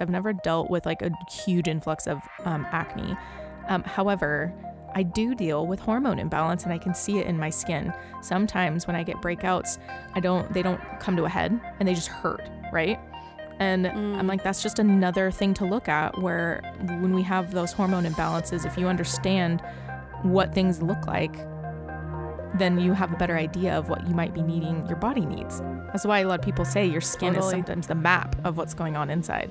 I've never dealt with like a huge influx of um, acne. Um, however, I do deal with hormone imbalance and I can see it in my skin. Sometimes when I get breakouts, I don't they don't come to a head and they just hurt, right? And I'm like that's just another thing to look at where when we have those hormone imbalances, if you understand what things look like, then you have a better idea of what you might be needing your body needs. That's why a lot of people say your skin is sometimes the map of what's going on inside,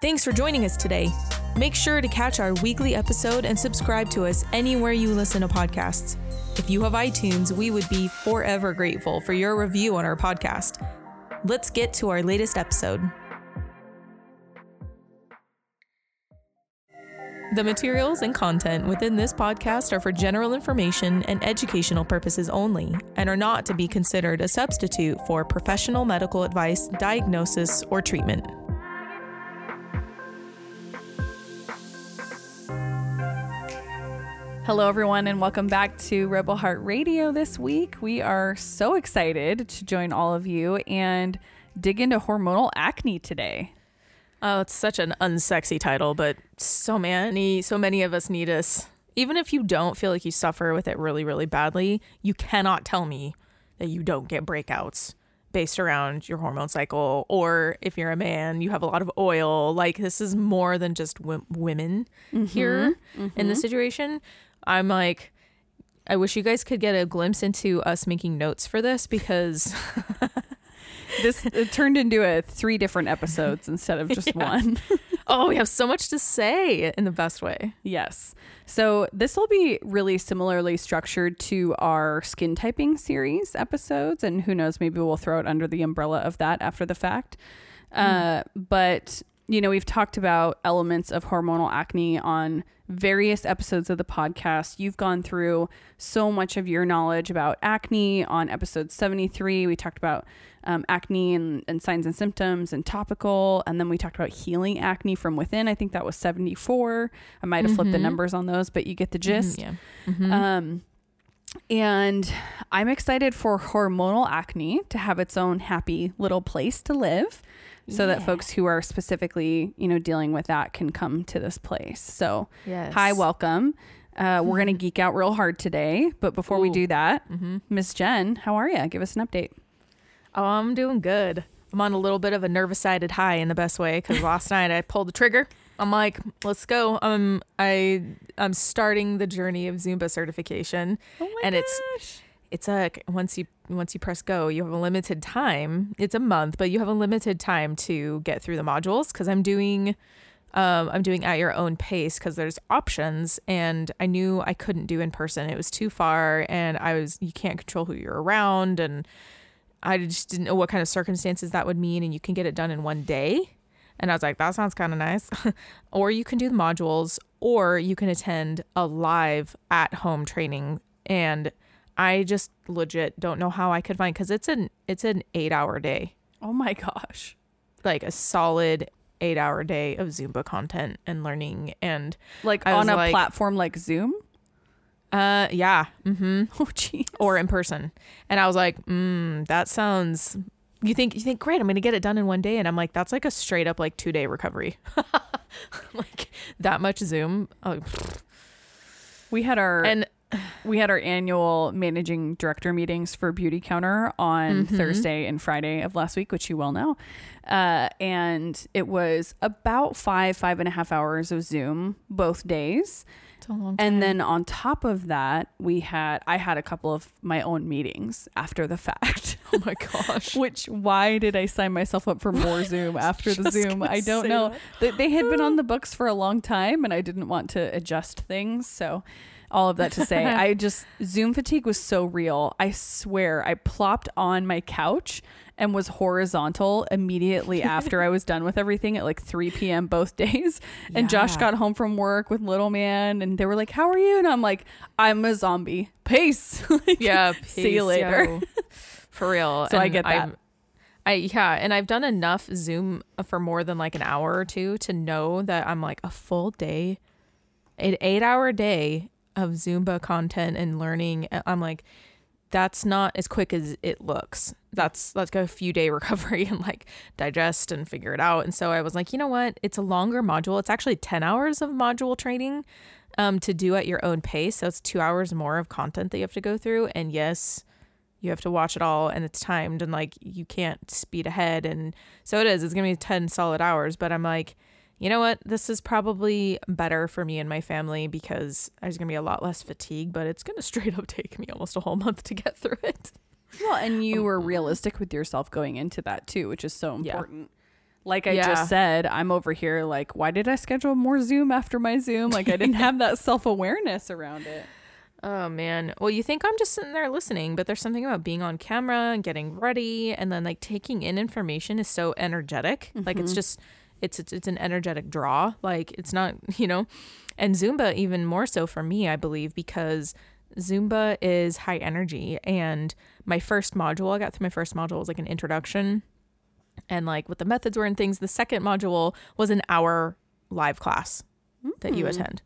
Thanks for joining us today. Make sure to catch our weekly episode and subscribe to us anywhere you listen to podcasts. If you have iTunes, we would be forever grateful for your review on our podcast. Let's get to our latest episode. The materials and content within this podcast are for general information and educational purposes only and are not to be considered a substitute for professional medical advice, diagnosis, or treatment. Hello, everyone, and welcome back to Rebel Heart Radio this week. We are so excited to join all of you and dig into hormonal acne today. Oh, it's such an unsexy title, but so many, so many of us need us. Even if you don't feel like you suffer with it really, really badly, you cannot tell me that you don't get breakouts based around your hormone cycle. Or if you're a man, you have a lot of oil. Like, this is more than just w- women mm-hmm, here in this mm-hmm. situation. I'm like, I wish you guys could get a glimpse into us making notes for this because This it turned into a three different episodes instead of just one. oh, we have so much to say in the best way. Yes. So this will be really similarly structured to our skin typing series episodes. And who knows, maybe we'll throw it under the umbrella of that after the fact. Uh, but, you know, we've talked about elements of hormonal acne on various episodes of the podcast. You've gone through so much of your knowledge about acne on episode 73. We talked about um, acne and, and signs and symptoms and topical. And then we talked about healing acne from within. I think that was 74. I might have flipped the numbers on those, but you get the gist. Yeah. Um, and I'm excited for hormonal acne to have its own happy little place to live so that folks who are specifically, you know, dealing with that can come to this place. So, Yes. hi, welcome. Uh, we're going to geek out real hard today. But before we do that, Miss Jen, how are you? Give us an update. Oh, I'm doing good. I'm on a little bit of a nervous sided high in the best way because last night I pulled the trigger. I'm like, let's go. Um, I I'm starting the journey of Zumba certification, oh and it's it's a once you once you press go, you have a limited time. It's a month, but you have a limited time to get through the modules because I'm doing um, I'm doing at your own pace because there's options, and I knew I couldn't do in person. It was too far, and I was you can't control who you're around, and I just didn't know what kind of circumstances that would mean, and you can get it done in one day. And I was like, that sounds kind of nice. or you can do the modules, or you can attend a live at home training. And I just legit don't know how I could find because it's an it's an eight hour day, Oh my gosh. like a solid eight hour day of Zumba content and learning. And Like on a like- platform like Zoom? Uh, yeah, mm-hmm. Oh, geez. or in person. And I was like, mm, that sounds. You think you think great? I'm gonna get it done in one day, and I'm like, that's like a straight up like two day recovery. like that much Zoom. Oh, We had our and we had our annual managing director meetings for Beautycounter on Mm-hmm. Thursday and Friday of last week, which you well know. Uh, and it was about five, five and a half hours of Zoom both days. A long time. And then on top of that, we had I had a couple of my own meetings after the fact. oh my gosh, Which why did I sign myself up for more Zoom after the Zoom? I don't know. that. They, they had been on the books for a long time, and I didn't want to adjust things. So, all of that to say, I just Zoom fatigue was so real. I swear, I plopped on my couch and was horizontal immediately after I was done with everything at like 3 p.m. both days. And Josh got home from work with little man, and they were like, "How are you?" And I'm like, "I'm a zombie. Peace." Like, Yeah. See you later. yo. For real. So I get that. I've- I yeah, and I've done enough Zoom for more than like an hour or two to know that I'm like a full day, an eight hour day of Zumba content and learning. I'm like, that's not as quick as it looks. That's let's a few day recovery and like digest and figure it out. And so I was like, you know what? It's a longer module. It's actually 10 hours of module training um, to do at your own pace. So it's two hours more of content that you have to go through. And yes, you have to watch it all and it's timed and like you can't speed ahead. And so it is, it's going to be 10 solid hours. But I'm like, you know what? This is probably better for me and my family because there's going to be a lot less fatigue, but it's going to straight up take me almost a whole month to get through it. Well, and you um, were realistic with yourself going into that too, which is so Yeah. important. Like I Yeah. just said, I'm over here like, why did I schedule more Zoom after my Zoom? Like I didn't have that self awareness around it. Oh man. Well, you think I'm just sitting there listening, but there's something about being on camera and getting ready and then like taking in information is so energetic. Like it's mm-hmm. just it's, it's it's an energetic draw. Like it's not, you know. And Zumba even more so for me, I believe, because Zumba is high energy and my first module, I got through my first module was like an introduction and like what the methods were and things. The second module was an hour live class that you attend.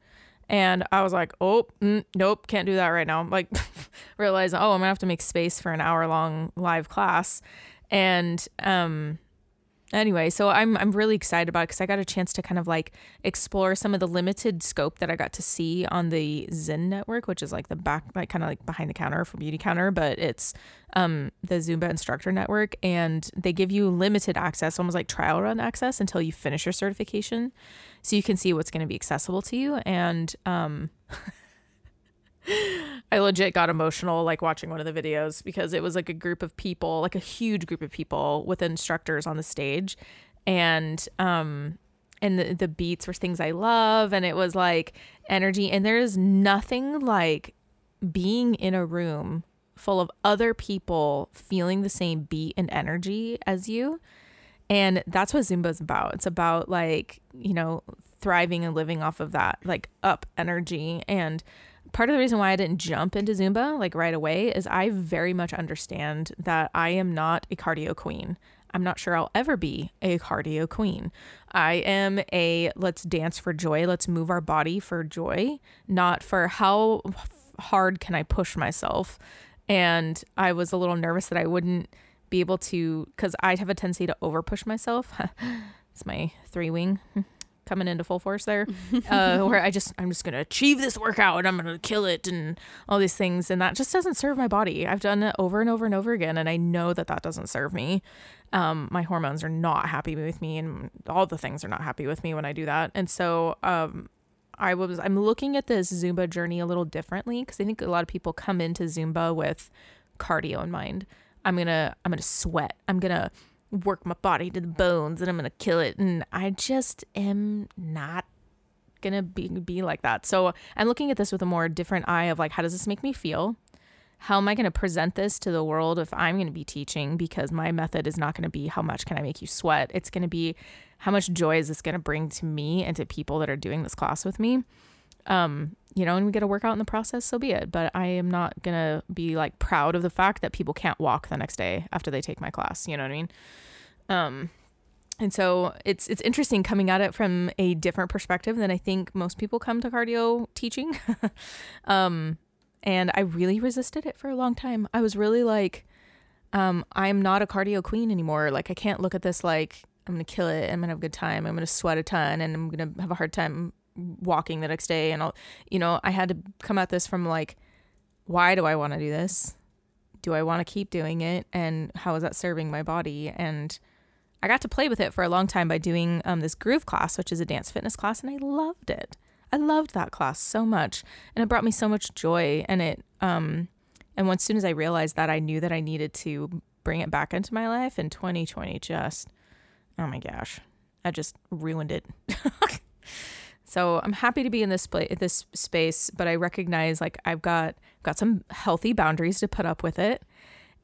And I was like, oh, mm, nope, can't do that right now. Like, realizing, oh, I'm gonna have to make space for an hour long live class. And um, anyway, so I'm I'm really excited about it because I got a chance to kind of like explore some of the limited scope that I got to see on the ZIN network, which is like the back, like kind of like behind the counter for Beautycounter, but it's um the Zumba instructor network, and they give you limited access, almost like trial run access until you finish your certification, so you can see what's going to be accessible to you. And um, I legit got emotional like watching one of the videos because it was like a group of people, like a huge group of people with instructors on the stage and um and the, the beats were things I love and it was like energy and there is nothing like being in a room full of other people feeling the same beat and energy as you. And that's what Zumba is about. It's about like, you know, thriving and living off of that, like up energy. And part of the reason why I didn't jump into Zumba like right away is I very much understand that I am not a cardio queen. I'm not sure I'll ever be a cardio queen. I am a let's dance for joy, let's move our body for joy, not for how hard can I push myself. And I was a little nervous that I wouldn't be able to because I have a tendency to over push myself. it's my three wing coming into full force there, uh, where I just I'm just gonna achieve this workout and I'm gonna kill it and all these things, and that just doesn't serve my body. I've done it over and over and over again, and I know that that doesn't serve me. Um, my hormones are not happy with me, and all the things are not happy with me when I do that, and so um, I was I'm looking at this Zumba journey a little differently because I think a lot of people come into Zumba with cardio in mind. I'm gonna I'm gonna sweat. I'm gonna work my body to the bones and I'm gonna kill it. And I just am not gonna be be like that. So I'm looking at this with a more different eye of like, how does this make me feel? How am I going to present this to the world if I'm going to be teaching? Because my method is not going to be how much can I make you sweat. It's going to be how much joy is this going to bring to me and to people that are doing this class with me. Um, you know, and we get to work out in the process, so be it. But I am not to be like proud of the fact that people can't walk the next day after they take my class. You know what I mean? Um, and so it's it's interesting coming at it from a different perspective than I think most people come to cardio teaching. um, and I really resisted it for a long time. I was really like, um, I'm not a cardio queen anymore. Like I can't look at this like I'm gonna kill it. I'm gonna have a good time. I'm gonna sweat a ton, and I'm gonna have a hard time walking the next day. And I'll, you know, I had to come at this from like, why do I want to do this? Do I want to keep doing it? And how is that serving my body? And I got to play with it for a long time by doing um, this groove class, which is a dance fitness class, and I loved it. I loved that class so much, and it brought me so much joy. And it, um, and once soon as I realized that, I knew that I needed to bring it back into my life. And 2020 just, oh my gosh, I just ruined it. So I'm happy to be in this place, this space, but I recognize like I've got got some healthy boundaries to put up with it,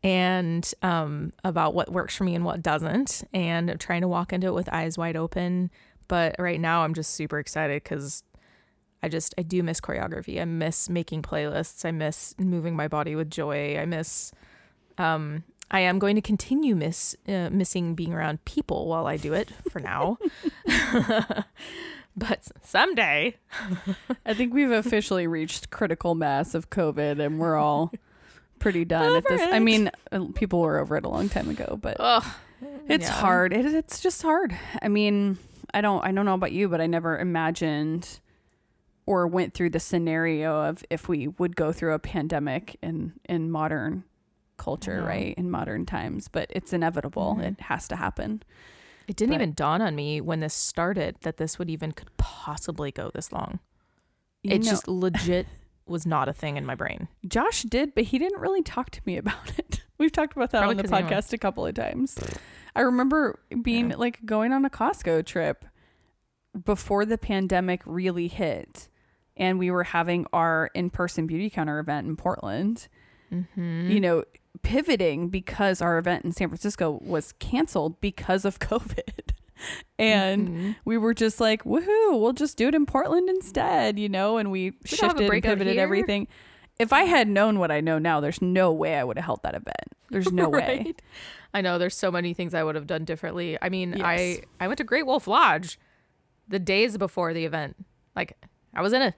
and um, about what works for me and what doesn't, and I'm trying to walk into it with eyes wide open. But right now, I'm just super excited because I just I do miss choreography. I miss making playlists. I miss moving my body with joy. I miss. Um, I am going to continue miss uh, missing being around people while I do it for now. but someday, I think we've officially reached critical mass of COVID and we're all pretty done at Over this. I mean, uh, people were over it a long time ago, but ugh, it's yeah. hard. It, it's just hard. I mean, I don't I don't know about you, but I never imagined or went through the scenario of if we would go through a pandemic in in modern culture, know. right? In modern times, but it's inevitable. Mhm. It has to happen. It didn't But- even dawn on me when this started that this would even could possibly go this long. It know, just legit was not a thing in my brain. Josh did, but he didn't really talk to me about it. We've talked about that Probably on the 'cause he don't- podcast a couple of times. I remember being Yeah. like going on a Costco trip before the pandemic really hit, and we were having our in-person Beautycounter event in Portland. Mm-hmm. You know, pivoting because our event in San Francisco was canceled because of COVID. And Mhm. we were just like, woohoo, we'll just do it in Portland instead, you know, and we, a shifted and pivoted everything. If I had known what I know now, there's no way I would have held that event. There's no way. I know there's so many things I would have done differently. I mean, Yes. I I went to Great Wolf Lodge the days before the event. Like I was in a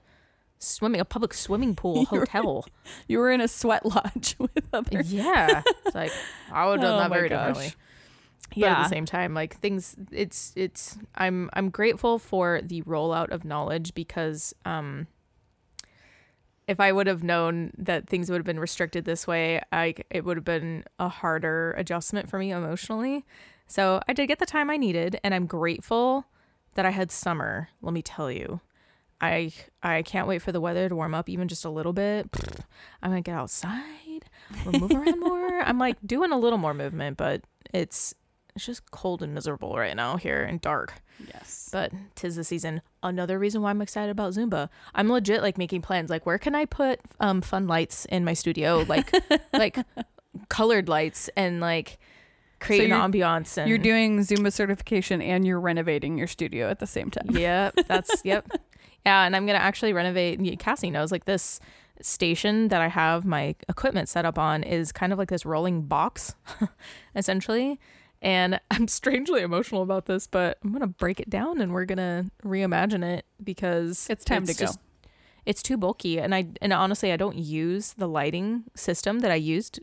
swimming a public swimming pool hotel. You were in a sweat lodge with other. yeah. It's like I would have done Oh that very gosh. differently. But at the same time, like things it's it's I'm I'm grateful for the rollout of knowledge because um if I would have known that things would have been restricted this way, I it would have been a harder adjustment for me emotionally. So I did get the time I needed and I'm grateful that I had summer, let me tell you. I I can't wait for the weather to warm up even just a little bit. I'm gonna get outside, we'll move around more. I'm like doing a little more movement, but it's it's just cold and miserable right now here and dark. Yes. But tis the season. Another reason why I'm excited about Zumba. I'm legit like making plans. Like where can I put um fun lights in my studio? Like like colored lights and like create you're- an ambiance and You're doing Zumba certification and you're renovating your studio at the same time. Yep, that's yep. Yeah, and I'm gonna actually renovate. Cassie knows like this station that I have my equipment set up on is kind of like this rolling box, essentially. And I'm strangely emotional about this, but I'm gonna break it down and we're gonna reimagine it because It's time to go. just- It's too bulky, and I and honestly, I don't use the lighting system that I used,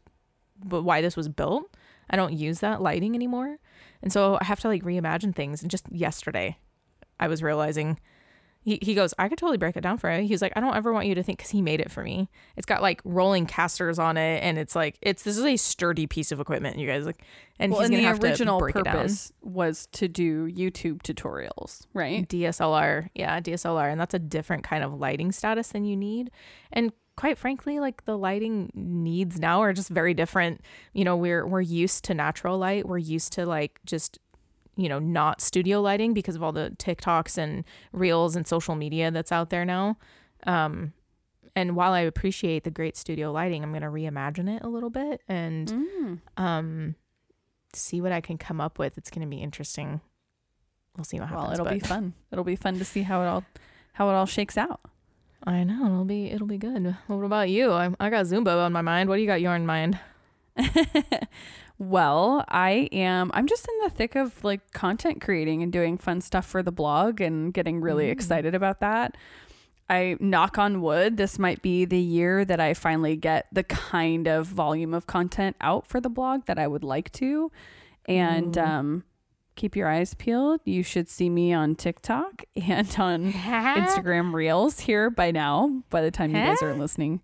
but why this was built. I don't use that lighting anymore, and so I have to like reimagine things. And just yesterday, I was realizing he, he goes, I could totally break it down for you. He's like, I don't ever want you to think because he made it for me. It's got like rolling casters on it, and it's like it's this is a sturdy piece of equipment, you guys. Like, and well, he's and gonna the have original to break purpose was to do YouTube tutorials, right? DSLR, yeah, DSLR, and that's a different kind of lighting status than you need. And quite frankly, like the lighting needs now are just very different. You know, we're we're used to natural light. We're used to like just you know, not studio lighting because of all the TikToks and reels and social media that's out there now. Um, and while I appreciate the great studio lighting, I'm going to reimagine it a little bit and Mm. um, see what I can come up with. It's going to be interesting. We'll see what happens. Well, it'll but be fun. It'll be fun to see how it all how it all shakes out. I know it'll be it'll be good. What about you? I I got Zumba on my mind. What do you got your in mind? well, I am I'm just in the thick of like content creating and doing fun stuff for the blog and getting really Mm. excited about that. I knock on wood, this might be the year that I finally get the kind of volume of content out for the blog that I would like to. And Ooh. um keep your eyes peeled. You should see me on TikTok and on Instagram Reels here by now, by the time you guys are listening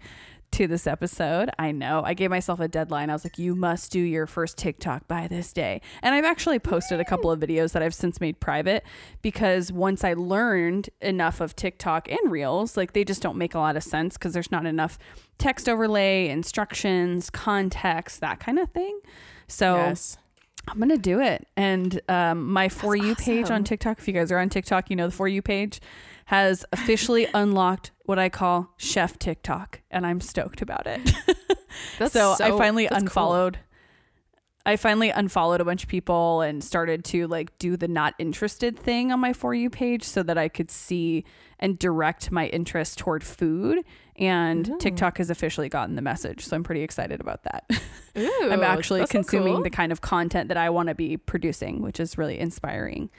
to this episode. I know. I gave myself a deadline. I was like, you must do your first TikTok by this day. And I've actually posted a couple of videos that I've since made private because once I learned enough of TikTok and Reels, like they just don't make a lot of sense because there's not enough text overlay, instructions, context, that kind of thing. So Yes. I'm gonna do it. And um, my for you page on TikTok, if you guys are on TikTok, you know the for you page has officially unlocked what I call chef TikTok, and I'm stoked about it. That's so, I finally that's cool. unfollowed. I finally unfollowed a bunch of people and started to like do the not interested thing on my for you page so that I could see and direct my interest toward food. And Ooh. TikTok has officially gotten the message, so I'm pretty excited about that. Ooh, I'm actually so consuming cool. the kind of content that I want to be producing, which is really inspiring.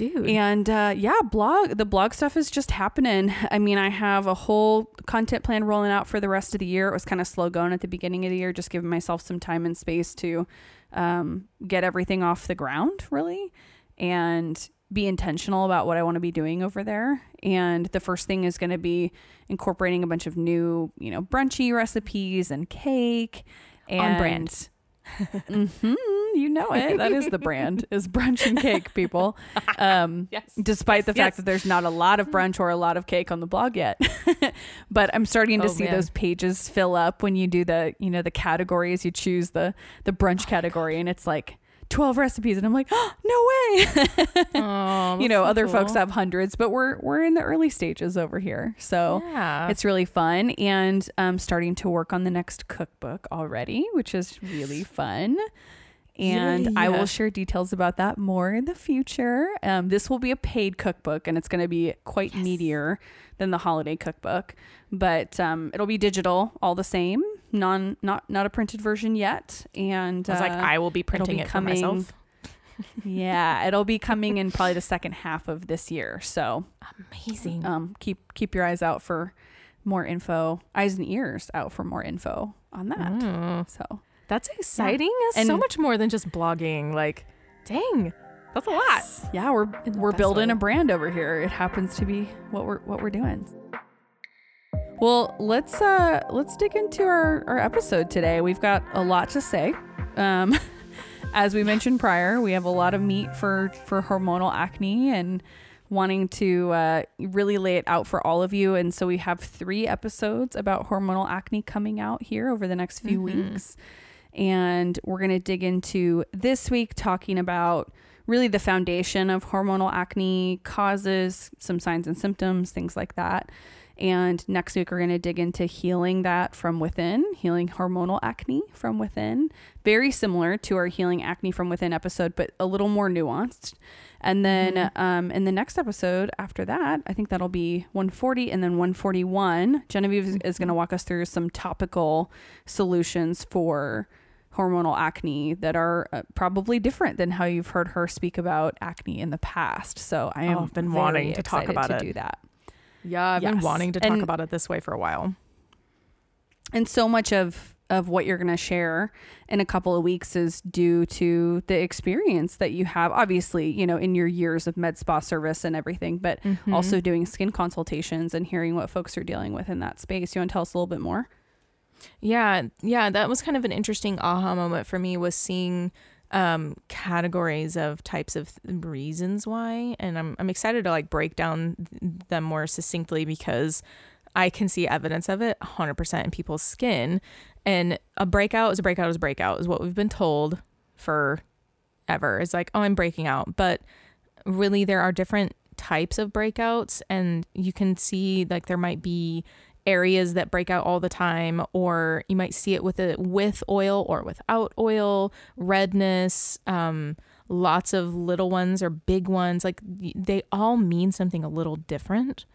Dude. And uh, yeah, blog the blog stuff is just happening. I mean, I have a whole content plan rolling out for the rest of the year. It was kind of slow going at the beginning of the year, just giving myself some time and space to um, get everything off the ground, really, and be intentional about what I want to be doing over there. And the first thing is going to be incorporating a bunch of new, you know, brunchy recipes and cake. And, On brand. hmm you know it. That is the brand. Is brunch and cake, people. Um, yes. despite the fact yes. that there's not a lot of brunch or a lot of cake on the blog yet. but I'm starting to Oh, see man. those pages fill up when you do the, you know, the categories, you choose the the brunch category and it's like 12 recipes and I'm like, oh, "No way." Oh, you know, so other folks have hundreds, but we're we're in the early stages over here. So yeah. it's really fun and um starting to work on the next cookbook already, which is really fun. And I Yeah. will share details about that more in the future. Um, this will be a paid cookbook and it's going to be quite meatier than the holiday cookbook, but um, it'll be digital all the same. Non, not not a printed version yet. And I was like, uh, I will be printing be it coming- for myself. yeah, it'll be coming in probably the second half of this year. So Amazing. um, keep keep your eyes out for more info, eyes and ears out for more info on that. Mm. So That's exciting. And- so much more than just blogging. Like, dang, that's a lot. yeah, we're we're building way. a brand over here. It happens to be what we're what we're doing. Well, let's uh let's dig into our, our episode today. We've got a lot to say. Um as we mentioned prior, we have a lot of meat for for hormonal acne and wanting to uh, really lay it out for all of you. And so we have three episodes about hormonal acne coming out here over the next few Mhm. weeks. And we're going to dig into this week talking about really the foundation of hormonal acne causes, some signs and symptoms, things like that. And next week, we're going to dig into healing that from within, healing hormonal acne from within. Very similar to our healing acne from within episode, but a little more nuanced. And then Mhm. um, in the next episode after that, I think that'll be 140 and then 141. Genevieve is, is going to walk us through some topical solutions for hormonal acne that are uh, probably different than how you've heard her speak about acne in the past. So I am Oh, I've been wanting to talk about to it. do that. Yeah, I've been wanting to talk And- about it this way for a while. and so much of of what you're going to share in a couple of weeks is due to the experience that you have obviously you know in your years of med spa service and everything but Mhm. also doing skin consultations and hearing what folks are dealing with in that space you want to tell us a little bit more Yeah, yeah, that was kind of an interesting aha moment for me was seeing um categories of types of th- reasons why and I'm I'm excited to like break down th- them more succinctly because I can see evidence of it 100% in people's skin and a breakout is a breakout is a breakout is what we've been told for ever. It's like, oh, I'm breaking out, but really there are different types of breakouts and you can see like there might be areas that break out all the time or you might see it with it with oil or without oil redness um lots of little ones or big ones like they all mean something a little different.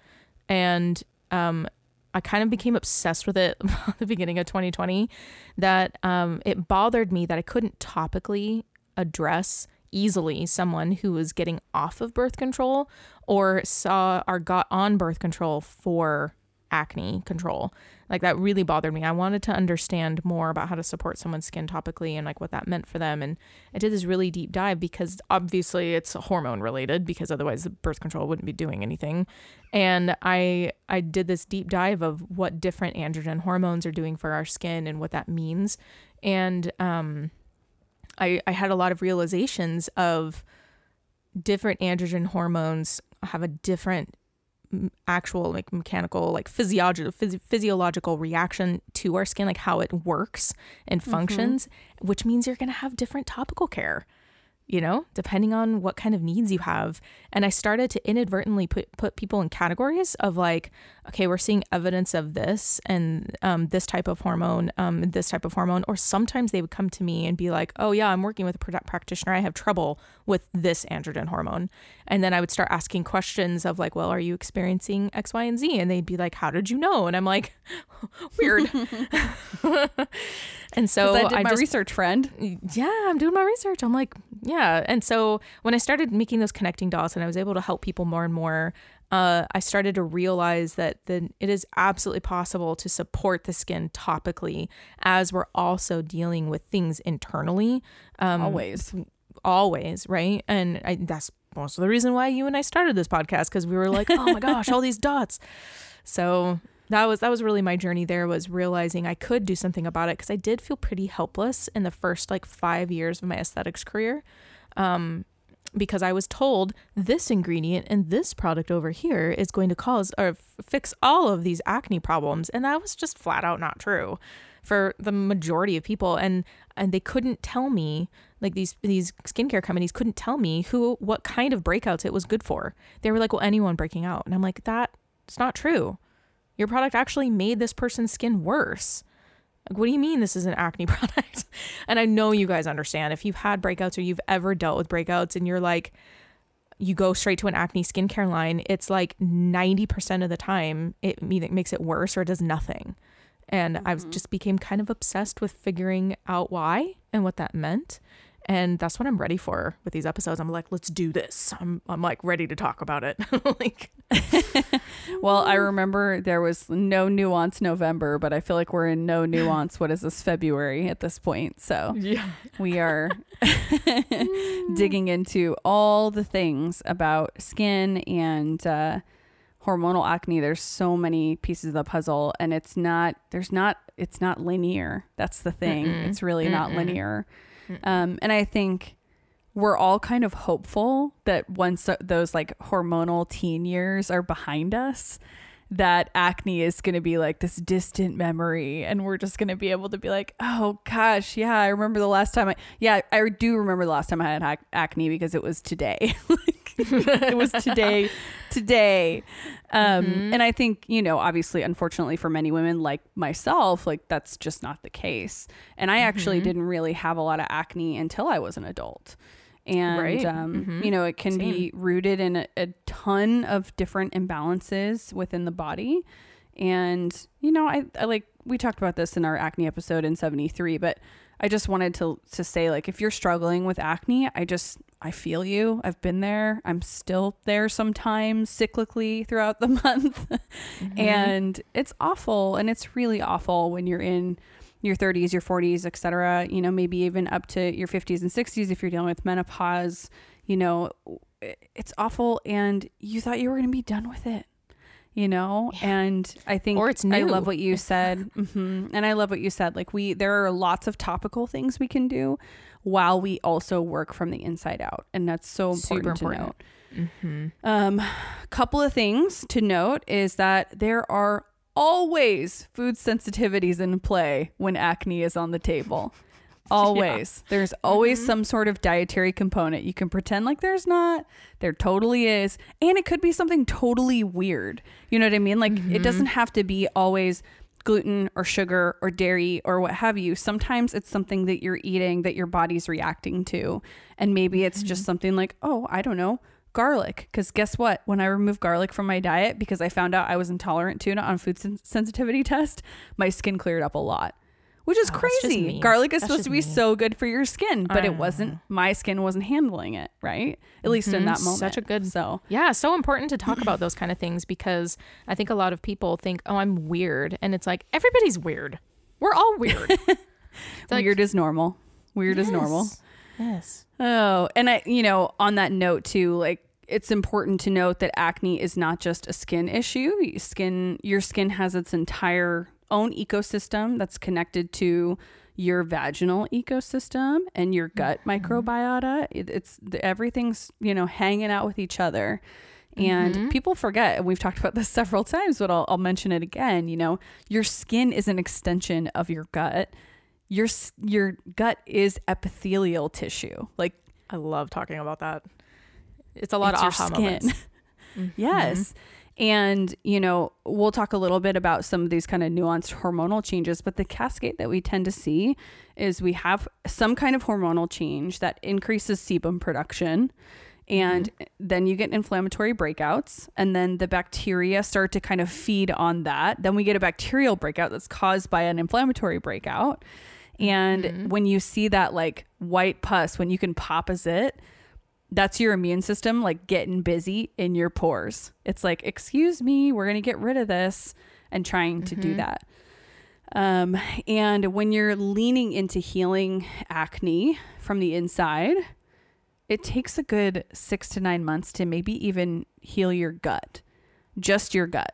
And um I kind of became obsessed with it at the beginning of 2020 that um it bothered me that I couldn't topically address easily someone who was getting off of birth control or saw or got on birth control for acne control. Like that really bothered me. I wanted to understand more about how to support someone's skin topically and like what that meant for them. And I did this really deep dive because obviously it's hormone related because otherwise the birth control wouldn't be doing anything. And I I did this deep dive of what different androgen hormones are doing for our skin and what that means. And um I I had a lot of realizations of different androgen hormones have a different actual like mechanical like physiological phys- physiological reaction to our skin like how it works and mm-hmm. functions which means you're going to have different topical care you know, depending on what kind of needs you have. And I started to inadvertently put, put people in categories of like, okay, we're seeing evidence of this and um, this type of hormone, um, this type of hormone. Or sometimes they would come to me and be like, oh, yeah, I'm working with a practitioner. I have trouble with this androgen hormone. And then I would start asking questions of like, well, are you experiencing X, Y, and Z? And they'd be like, how did you know? And I'm like, weird. and so I did I my just, research friend. yeah, I'm doing my research. I'm like, yeah. And so when I started making those connecting dots and I was able to help people more and more, uh, I started to realize that the, it is absolutely possible to support the skin topically as we're also dealing with things internally. Um, Always. always, right? And I, that's most of the reason why you and I started this podcast because we were like, oh my gosh, all these dots. So that was that was really my journey there was realizing I could do something about it because I did feel pretty helpless in the first like five years of my aesthetics career. Um, because I was told this ingredient and this product over here is going to cause or f- fix all of these acne problems and that was just flat out not true for the majority of people and and they couldn't tell me like these these skincare companies couldn't tell me who what kind of breakouts it was good for. They were like, "Well, anyone breaking out." And I'm like, "That's not true. Your product actually made this person's skin worse." Like, what do you mean this is an acne product? and I know you guys understand if you've had breakouts or you've ever dealt with breakouts and you're like, you go straight to an acne skincare line, it's like 90% of the time it makes it worse or it does nothing. And I Mm-hmm. just became kind of obsessed with figuring out why and what that meant. And that's what I'm ready for with these episodes. I'm like, let's do this. I'm, I'm like ready to talk about it. like, Well, I remember there was no nuance November, but I feel like we're in no nuance. What is this February at this point? So yeah. we are digging into all the things about skin and uh, hormonal acne. There's so many pieces of the puzzle, and it's not. There's not. It's not linear. That's the thing. Mm-mm. It's really not Mm-mm. linear. Um, and I think we're all kind of hopeful that once those like hormonal teen years are behind us, that acne is going to be like this distant memory and we're just going to be able to be like, oh gosh, yeah, I remember the last time I, yeah, I do remember the last time I had ac- acne because it was today. it was today, today. Um, Mhm. And I think, you know, obviously, unfortunately for many women like myself, like that's just not the case. And I actually Mhm. didn't really have a lot of acne until I was an adult. And, Right. um, Mhm. you know, it can be rooted in a, a ton of different imbalances within the body. And, you know, I, I like, we talked about this in our acne episode in 73, but I just wanted to, to say, like, if you're struggling with acne, I just, I feel you. I've been there. I'm still there sometimes cyclically throughout the month. Mm-hmm. And it's awful. And it's really awful when you're in your 30s, your 40s, etc. You know, maybe even up to your 50s and 60s if you're dealing with menopause. You know, it's awful. And you thought you were going to be done with it. You know, Yeah. and I think Or it's new. I love what you said, hmm and I love what you said. Like we, there are lots of topical things we can do, while we also work from the inside out, and that's so important, Super to important. note. Mhm. Um, couple of things to note is that there are always food sensitivities in play when acne is on the table. Always. There's always Mhm. some sort of dietary component. You can pretend like there's not. There totally is. And it could be something totally weird. You know what I mean? Like it Mhm. doesn't have to be always gluten or sugar or dairy or what have you. Sometimes it's something that you're eating that your body's reacting to. And maybe it's just mm-hmm. something like, oh, I don't know, garlic. Because guess what? When I removed garlic from my diet because I found out I was intolerant to it on a food sen- sensitivity test, my skin cleared up a lot. Which is Oh, crazy. Garlic is That's supposed to be me. so good for your skin, but it wasn't. My skin wasn't handling it, right? At least in Mhm. that moment. Such a good- So, Yeah, so important to talk about those kind of things because I think a lot of people think, "Oh, I'm weird," and it's like everybody's weird. We're all weird. Like, weird is normal. Weird is normal. yes, Yes. Oh, and I, you know, on that note too, like it's important to note that acne is not just a skin issue. Skin, your skin has its entire own ecosystem that's connected to your vaginal ecosystem and your gut microbiota. It, it's everything's you know hanging out with each other. And Mhm. people forget, and we've talked about this several times, but I'll, I'll mention it again. You know, your skin is an extension of your gut. Your your gut is epithelial tissue. Like I love talking about that. It's a lot It's of your aha skin. moments. Yes. And, you know, we'll talk a little bit about some of these kind of nuanced hormonal changes, but the cascade that we tend to see is we have some kind of hormonal change that increases sebum production. And mm-hmm. then you get inflammatory breakouts, and then the bacteria start to kind of feed on that. Then we get a bacterial breakout that's caused by an inflammatory breakout. And mm-hmm. when you see that like white pus, when you can pop a zit, that's your immune system like getting busy in your pores. It's like, excuse me, we're going to get rid of this and trying to do that. Um, and when you're leaning into healing acne from the inside, it takes a good six to nine months to maybe even heal your gut, just your gut.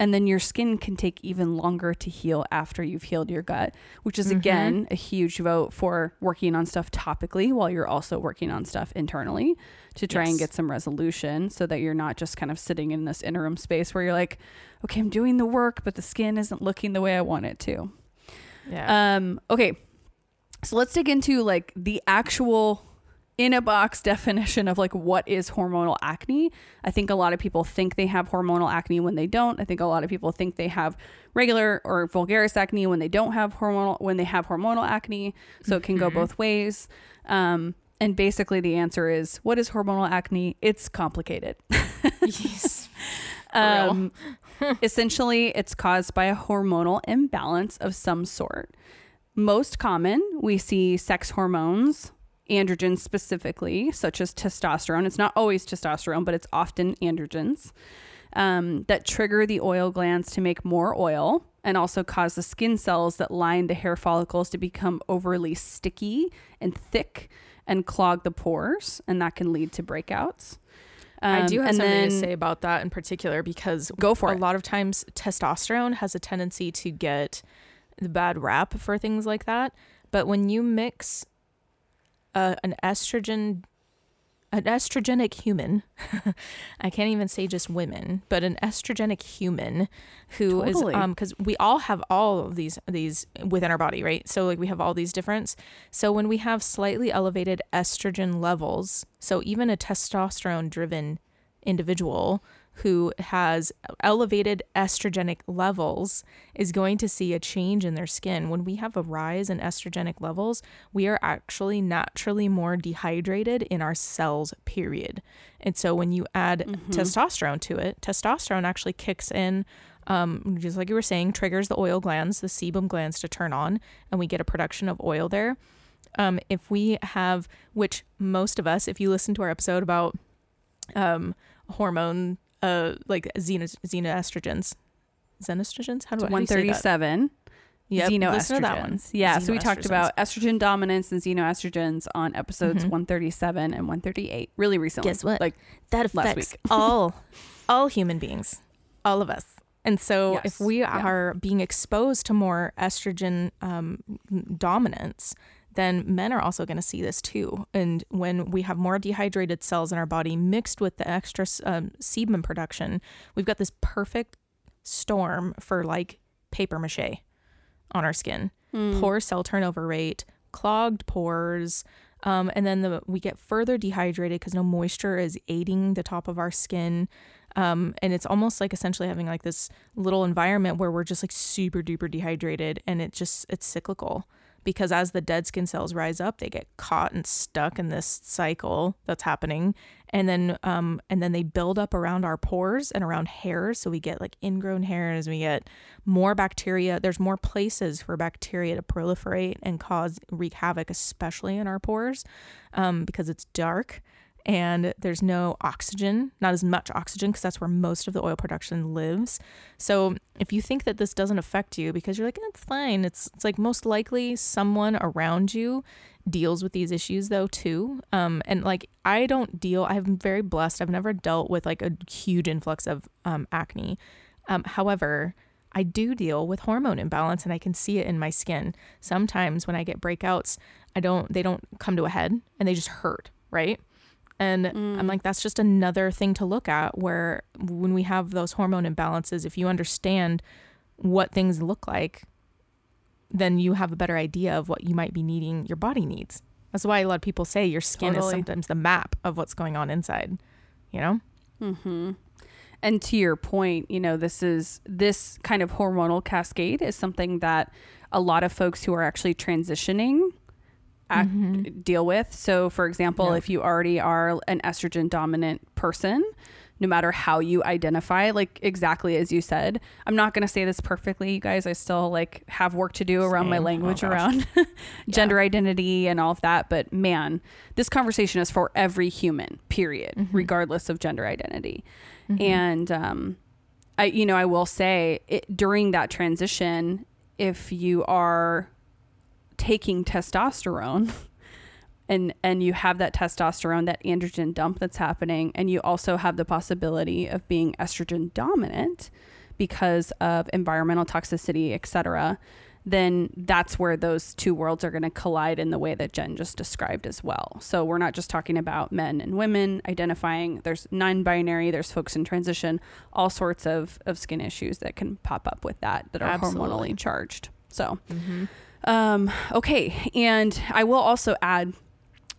And then your skin can take even longer to heal after you've healed your gut, which is again a huge vote for working on stuff topically while you're also working on stuff internally to try and get some resolution so that you're not just kind of sitting in this interim space where you're like, okay, I'm doing the work, but the skin isn't looking the way I want it to. Yeah. Um, okay. So let's dig into like the actual in a box definition of like what is hormonal acne. I think a lot of people think they have hormonal acne when they don't. I think a lot of people think they have regular or vulgaris acne when they don't have hormonal when they have hormonal acne. So it can go both ways. Um, and basically the answer is what is hormonal acne? It's complicated. yes. Um, essentially, it's caused by a hormonal imbalance of some sort. Most common, we see sex hormones, androgens specifically, such as testosterone. It's not always testosterone, but it's often androgens um, that trigger the oil glands to make more oil and also cause the skin cells that line the hair follicles to become overly sticky and thick and clog the pores, and that can lead to breakouts. I do Um, have something to say about that in particular because Go for a it. lot of times testosterone has a tendency to get the bad rap for things like that. But when you mix uh, an estrogen, an estrogenic human, I can't even say just women, but an estrogenic human who is Totally. um because we all have all of these these within our body, right? So like we have all these difference. So when we have slightly elevated estrogen levels, so even a testosterone driven individual who has elevated estrogenic levels is going to see a change in their skin. When we have a rise in estrogenic levels, we are actually naturally more dehydrated in our cells, period. And so when you add testosterone to it, testosterone actually kicks in. Um, just like you were saying, triggers the oil glands, the sebum glands to turn on, and we get a production of oil there. Um, if we have, which most of us, if you listen to our episode about um, hormone, uh, like xeno, xenoestrogens, xenoestrogens, how do I how do you say that? 137 Yep, listen to that one. xenoestrogens. Yeah, so we talked about estrogen dominance and xenoestrogens on episodes Mhm. 137 and 138 really recently. Guess what? Like that last affects week. all all human beings all of us and so Yes. if we Yeah. are being exposed to more estrogen um, dominance then men are also going to see this too and when we have more dehydrated cells in our body mixed with the extra um, sebum production we've got this perfect storm for like paper mache on our skin Mm. poor cell turnover rate, clogged pores, um, and then the we get further dehydrated because no moisture is aiding the top of our skin. Um, and it's almost like essentially having like this little environment where we're just like super duper dehydrated and it just it's cyclical because as the dead skin cells rise up they get caught and stuck in this cycle that's happening. And then um and then they build up around our pores and around hairs. So we get like ingrown hairs we get more bacteria. There's more places for bacteria to proliferate and cause wreak havoc especially in our pores um, because it's dark and there's no oxygen, not as much oxygen because that's where most of the oil production lives. So if you think that this doesn't affect you because you're like, it's fine, it's it's like most likely someone around you deals with these issues though too. Um, and like I don't deal. I'm very blessed. I've never dealt with like a huge influx of um, acne. Um, however, I do deal with hormone imbalance and I can see it in my skin. Sometimes when I get breakouts, I don't they don't come to a head and they just hurt, right? And I'm like, that's just another thing to look at where when we have those hormone imbalances, if you understand what things look like, then you have a better idea of what you might be needing, your body needs. That's why a lot of people say your skin Totally. is sometimes the map of what's going on inside. You know? Mm-hmm. And to your point, you know, this is this kind of hormonal cascade is something that a lot of folks who are actually transitioning act, deal with. So, for example, Yeah. if you already are an estrogen dominant person, no matter how you identify, like exactly as you said, I'm not going to say this perfectly, you guys. I still like have work to do around my Same. Oh, language gosh. around gender identity and all of that. But man, this conversation is for every human, period, Mhm. regardless of gender identity. Mhm. And um, I, you know, I will say it, during that transition, if you are taking testosterone and and you have that testosterone, that androgen dump that's happening, and you also have the possibility of being estrogen dominant because of environmental toxicity, et cetera, then that's where those two worlds are going to collide in the way that Jen just described as well. So we're not just talking about men and women identifying, there's non binary, there's folks in transition, all sorts of, of skin issues that can pop up with that that are Absolutely. hormonally charged. So, Mhm. Um, okay. And I will also add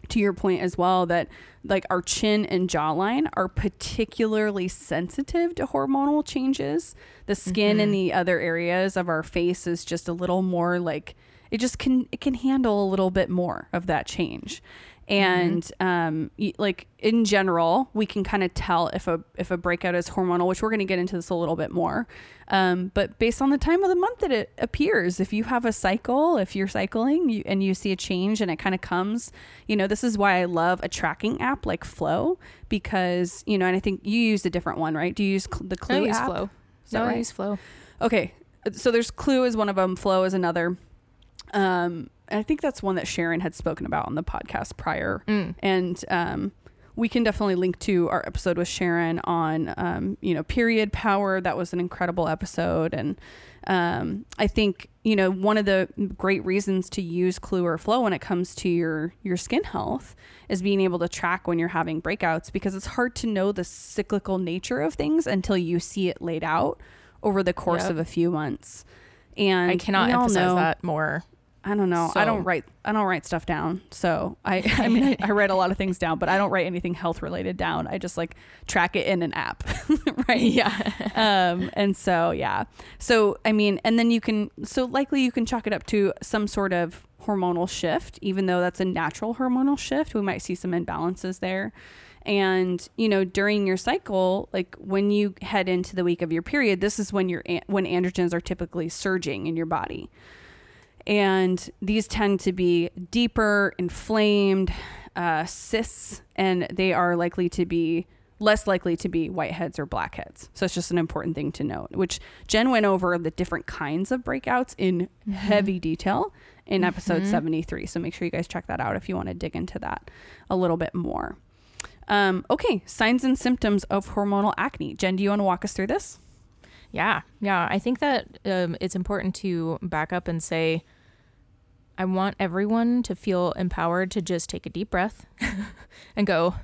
to your point as well that like our chin and jawline are particularly sensitive to hormonal changes. The skin in Mhm. the other areas of our face is just a little more like it just can it can handle a little bit more of that change. And um, like in general, we can kind of tell if a if a breakout is hormonal, which we're going to get into this a little bit more. Um, but based on the time of the month that it appears, if you have a cycle, if you're cycling you, and you see a change and it kind of comes, you know, this is why I love a tracking app like Flow because you know, and I think you use a different one, right? Do you use Cl- the I Clue use app? flow. Is no, I use flow. Okay, so there's Clue is one of them, Flow is another. Um, I think that's one that Sharon had spoken about on the podcast prior Mm. and um, we can definitely link to our episode with Sharon on um, you know period power. That was an incredible episode, and um, I think you know one of the great reasons to use Clue or Flow when it comes to your your skin health is being able to track when you're having breakouts because it's hard to know the cyclical nature of things until you see it laid out over the course Yep. of a few months. And I cannot emphasize know- that more. I don't know. I don't write. I don't write stuff down. So I. I mean, I, I write a lot of things down, but I don't write anything health related down. I just like track it in an app, right? Yeah. Um. And so yeah. So I mean, and then you can. So likely you can chalk it up to some sort of hormonal shift, even though that's a natural hormonal shift. We might see some imbalances there. And you know, during your cycle, like when you head into the week of your period, this is when your when androgens are typically surging in your body and these tend to be deeper, inflamed, uh, cysts, and they are likely to be less likely to be whiteheads or blackheads. So it's just an important thing to note, which Jen went over the different kinds of breakouts in heavy detail in episode Mhm. 73. So make sure you guys check that out if you want to dig into that a little bit more. Um, okay, signs and symptoms of hormonal acne. Jen, do you want to walk us through this? Yeah, yeah. I think that um, it's important to back up and say, I want everyone to feel empowered to just take a deep breath and go,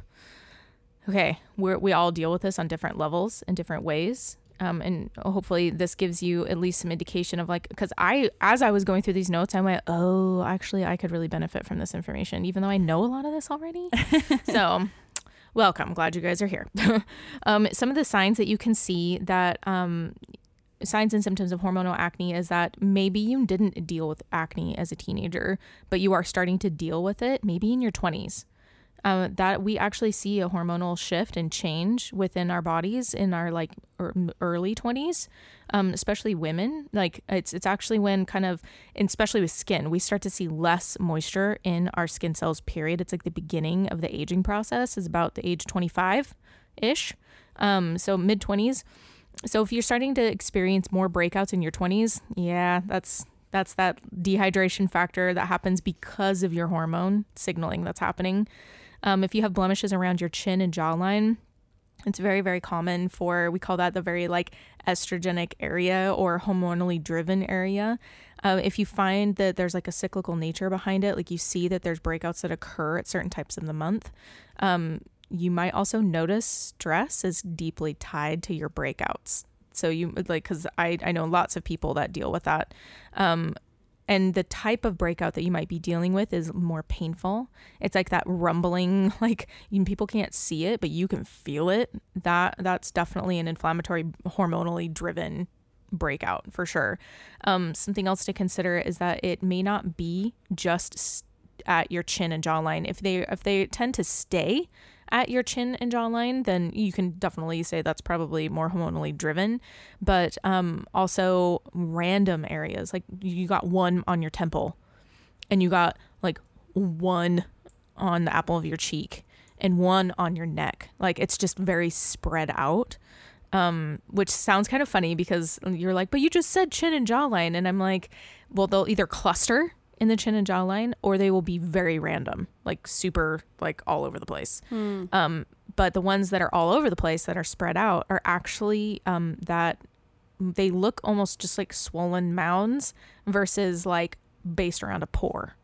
okay, we're, we all deal with this on different levels in different ways. Um, and hopefully this gives you at least some indication of like, because I, as I was going through these notes, I went, oh, actually, I could really benefit from this information, even though I know a lot of this already. so, welcome. Glad you guys are here. um, some of the signs that you can see that um, signs and symptoms of hormonal acne is that maybe you didn't deal with acne as a teenager, but you are starting to deal with it maybe in your 20s. Uh, that we actually see a hormonal shift and change within our bodies in our like er, early 20s um, especially women. Like it's it's actually when kind of especially with skin we start to see less moisture in our skin cells period. It's like the beginning of the aging process is about the age 25 ish um, so mid 20s so if you're starting to experience more breakouts in your 20s, yeah, that's that's that dehydration factor that happens because of your hormone signaling that's happening. Um, if you have blemishes around your chin and jawline, it's very very common for we call that the very like estrogenic area or hormonally driven area. Uh, if you find that there's like a cyclical nature behind it, like you see that there's breakouts that occur at certain types of the month, um, you might also notice stress is deeply tied to your breakouts. So you like because I I know lots of people that deal with that. Um, and the type of breakout that you might be dealing with is more painful. It's like that rumbling, like you, people can't see it, but you can feel it. That that's definitely an inflammatory, hormonally driven breakout for sure. Um, something else to consider is that it may not be just at your chin and jawline. If they if they tend to stay at your chin and jawline, then you can definitely say that's probably more hormonally driven. But um, also random areas, like you got one on your temple, and you got like one on the apple of your cheek, and one on your neck. Like it's just very spread out. Um, which sounds kind of funny because you're like, but you just said chin and jawline, and I'm like, well, they'll either cluster in the chin and jawline or they will be very random like super like all over the place. Hmm. um, but the ones that are all over the place that are spread out are actually um, that they look almost just like swollen mounds versus like based around a pore.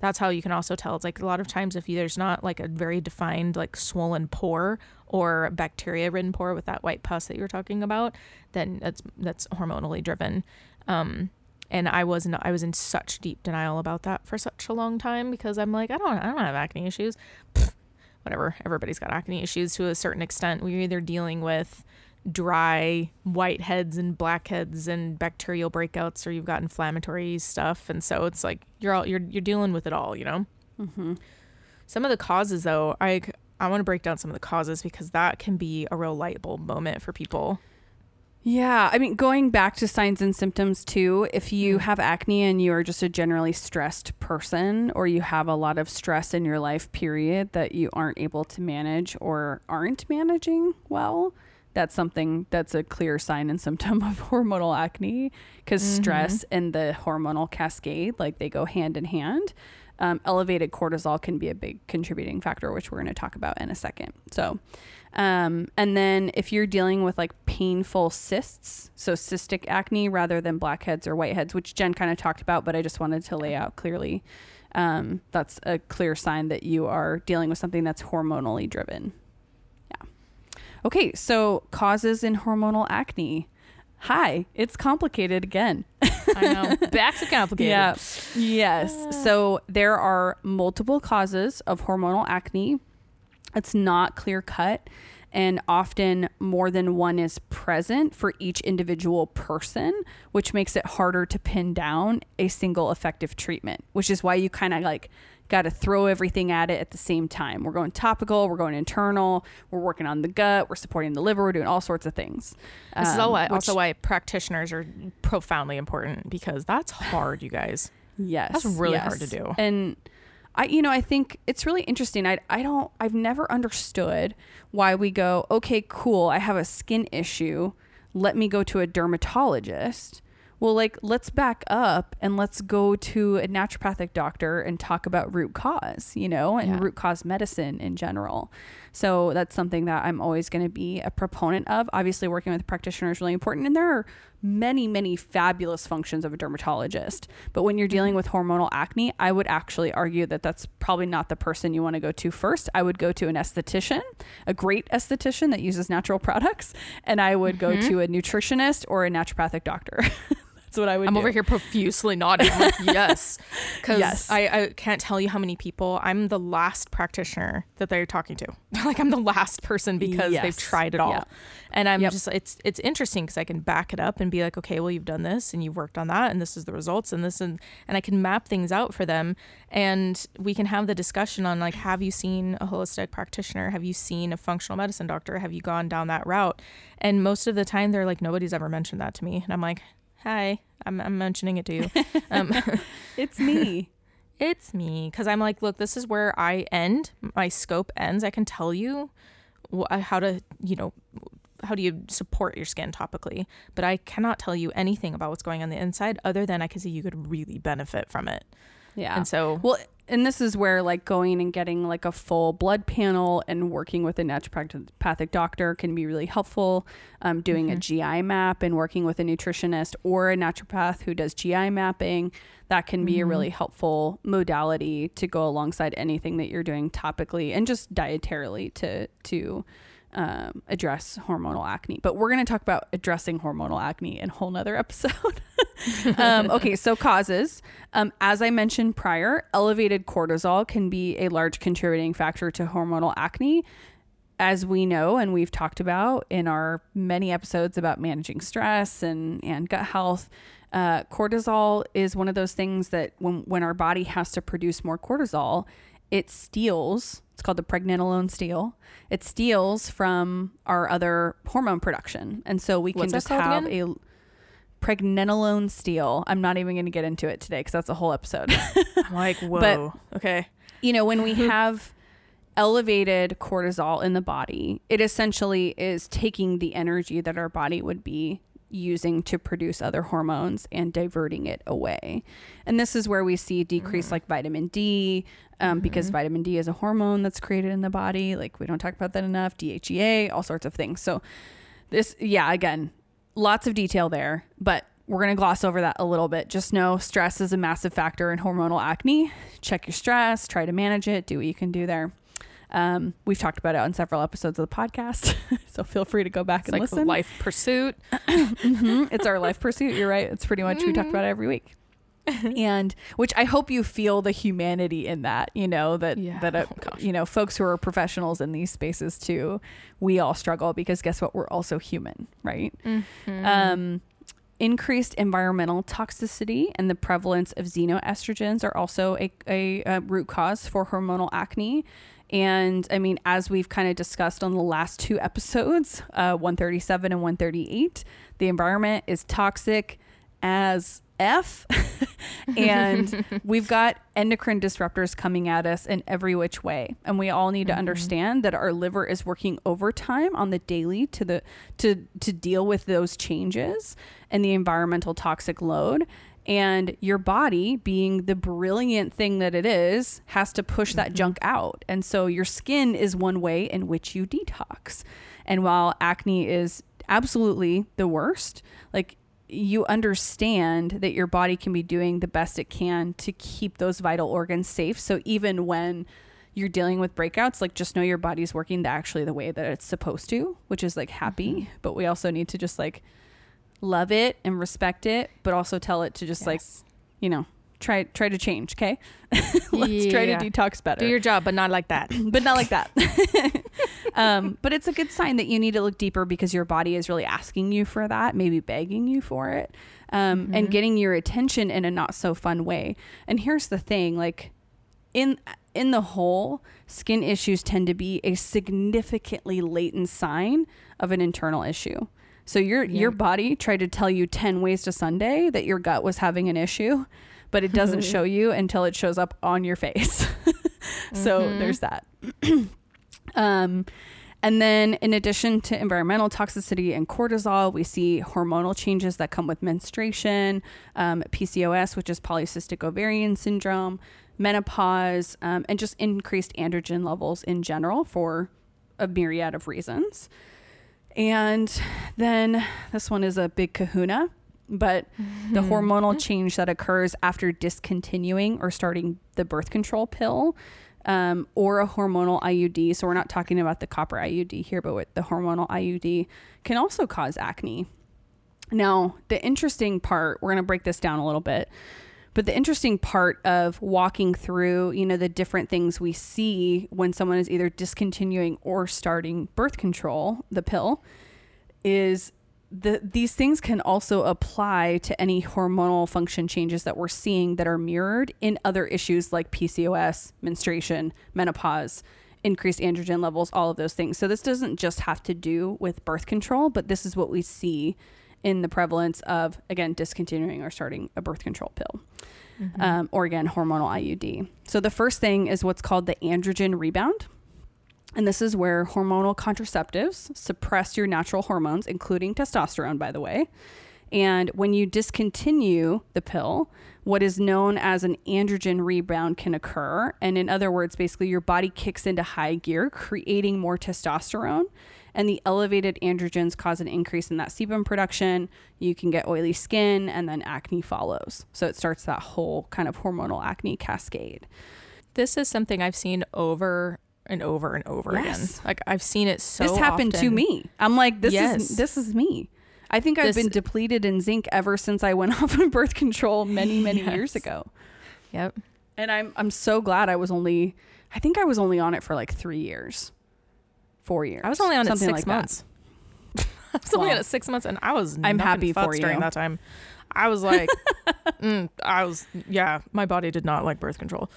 That's how you can also tell. It's like a lot of times if you, there's not like a very defined like swollen pore or bacteria ridden pore with that white pus that you were talking about then that's that's hormonally driven. Um, and I was not, I was in such deep denial about that for such a long time because I'm like I don't I don't have acne issues. Pfft, whatever. Everybody's got acne issues to a certain extent. We're either dealing with dry whiteheads and blackheads and bacterial breakouts or you've got inflammatory stuff and so it's like you're all you're you're dealing with it all, you know. Mm-hmm. Some of the causes though, I I want to break down some of the causes because that can be a real light bulb moment for people. Yeah, I mean, going back to signs and symptoms too, if you have acne and you are just a generally stressed person or you have a lot of stress in your life, period, that you aren't able to manage or aren't managing well, that's something that's a clear sign and symptom of hormonal acne because stress and the hormonal cascade, like they go hand in hand. Um, elevated cortisol can be a big contributing factor, which we're going to talk about in a second. So, um, and then if you're dealing with like painful cysts, so cystic acne rather than blackheads or whiteheads, which Jen kind of talked about, but I just wanted to lay out clearly, um, that's a clear sign that you are dealing with something that's hormonally driven. Yeah. Okay, so causes in hormonal acne. Hi, it's complicated again. I know. Back to complicated. Yeah. Yes. So there are multiple causes of hormonal acne. It's not clear cut. And often more than one is present for each individual person, which makes it harder to pin down a single effective treatment, which is why you kind of like got to throw everything at it at the same time. We're going topical, we're going internal, we're working on the gut, we're supporting the liver, we're doing all sorts of things. This is Um, all why, also why practitioners are profoundly important because that's hard, you guys. Yes. That's really hard to do. And I you know, I think it's really interesting. I I don't I've never understood why we go, "Okay, cool. I have a skin issue. Let me go to a dermatologist." Well, like let's back up and let's go to a naturopathic doctor and talk about root cause, you know, and Yeah. root cause medicine in general. So that's something that I'm always going to be a proponent of. Obviously, working with a practitioner is really important, and there are many, many fabulous functions of a dermatologist. But when you're dealing mm-hmm. with hormonal acne, I would actually argue that that's probably not the person you want to go to first. I would go to an esthetician, a great esthetician that uses natural products, and I would go mm-hmm. to a nutritionist or a naturopathic doctor. that's what I would I'm do. over here profusely nodding. like, yes. Because Yes. I, I can't tell you how many people, I'm the last practitioner that they're talking to. like, I'm the last person because they've tried it all. Yeah. And I'm Yep. just, it's it's interesting because I can back it up and be like, okay, well, you've done this and you've worked on that and this is the results and this and, and I can map things out for them. And we can have the discussion on like, have you seen a holistic practitioner? Have you seen a functional medicine doctor? Have you gone down that route? And most of the time, they're like, nobody's ever mentioned that to me. And I'm like, hi, I'm, I'm mentioning it to you. Um, it's me. it's me. Because I'm like, look, this is where I end. My scope ends. I can tell you wh- how to, you know, how do you support your skin topically, but I cannot tell you anything about what's going on the inside other than I can see you could really benefit from it. Yeah. And so, Well, and this is where like going and getting like a full blood panel and working with a naturopathic doctor can be really helpful. Um, doing a GI map and working with a nutritionist or a naturopath who does GI mapping, that can be a really helpful modality to go alongside anything that you're doing topically and just dietarily to to um, address hormonal acne. But we're going to talk about addressing hormonal acne in a whole nother episode. um, okay, so causes. Um, as I mentioned prior, elevated cortisol can be a large contributing factor to hormonal acne. As we know, and we've talked about in our many episodes about managing stress and, and gut health, uh, cortisol is one of those things that when, when our body has to produce more cortisol, it steals, it's called the pregnenolone steal. It steals from our other hormone production. And so we can What's that just have again? a pregnenolone steal. I'm not even going to get into it today because that's a whole episode. I'm like, whoa. okay. you know, when we have elevated cortisol in the body, it essentially is taking the energy that our body would be using to produce other hormones and diverting it away. And this is where we see decrease like vitamin D, um, because vitamin D is a hormone that's created in the body. Like we don't talk about that enough. DHEA, all sorts of things. So this, yeah, again, lots of detail there, but we're going to gloss over that a little bit. Just know stress is a massive factor in hormonal acne. Check your stress, try to manage it, do what you can do there. Um, we've talked about it on several episodes of the podcast, so feel free to go back It's and like listen. life pursuit. Mhm. It's our life pursuit. You're right. It's pretty much we talk about it every week. and which I hope you feel the humanity in that, you know, that Yeah. that uh, Oh, you know, folks who are professionals in these spaces too, we all struggle because guess what? We're also human, right? Mm-hmm. Um, increased environmental toxicity and the prevalence of xenoestrogens are also a, a, a root cause for hormonal acne. And I mean, as we've kind of discussed on the last two episodes, uh, 137 and 138, the environment is toxic as F. and we've got endocrine disruptors coming at us in every which way. And we all need to understand that our liver is working overtime on the daily to the to to deal with those changes and the environmental toxic load. And your body, being the brilliant thing that it is, has to push that mm-hmm. junk out. And so your skin is one way in which you detox. And while acne is absolutely the worst, like you understand that your body can be doing the best it can to keep those vital organs safe. So even when you're dealing with breakouts, like just know your body's working the, actually the way that it's supposed to, which is like happy. Mm-hmm. But we also need to just like love it and respect it, but also tell it to just like, you know, try try to change, okay? Let's try to Yeah. detox better do your job, but not like that. but not like that. um, but it's a good sign that you need to look deeper because your body is really asking you for that, maybe begging you for it, um, and getting your attention in a not so fun way. And here's the thing: like in in the whole, skin issues tend to be a significantly latent sign of an internal issue. So your your body tried to tell you 10 ways to Sunday that your gut was having an issue, but it doesn't show you until it shows up on your face. so there's that. um and then in addition to environmental toxicity and cortisol, we see hormonal changes that come with menstruation, um, PCOS, which is polycystic ovarian syndrome, menopause, um, and just increased androgen levels in general for a myriad of reasons. And then this one is a big kahuna, but the hormonal change that occurs after discontinuing or starting the birth control pill um, or a hormonal IUD. So we're not talking about the copper IUD here, but with the hormonal IUD can also cause acne. Now, the interesting part, we're going to break this down a little bit. But the interesting part of walking through, you know, the different things we see when someone is either discontinuing or starting birth control, the pill, is the these things can also apply to any hormonal function changes that we're seeing that are mirrored in other issues like PCOS, menstruation, menopause, increased androgen levels, all of those things. So this doesn't just have to do with birth control, but this is what we see in the prevalence of again discontinuing or starting a birth control pill um, or again hormonal iud so the first thing is what's called the androgen rebound. And this is where hormonal contraceptives suppress your natural hormones including testosterone by the way. And when you discontinue the pill what is known as an androgen rebound can occur. And in other words basically your body kicks into high gear creating more testosterone and the elevated androgens cause an increase in that sebum production. You can get oily skin, and then acne follows. So it starts that whole kind of hormonal acne cascade. This is something I've seen over and over and over Yes. again. Like I've seen it so. this happened to me. I'm like, this Yes. is this is me. I think I've This- been depleted in zinc ever since I went off on birth control many many years ago. Yep. And I'm I'm so glad I was only I think I was only on it for like three years, four years. I was only on it six like months. I was only on it six months, and I was. I'm happy for you during that time. I was like, mm, I was. Yeah, my body did not like birth control,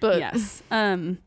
but yes. Um,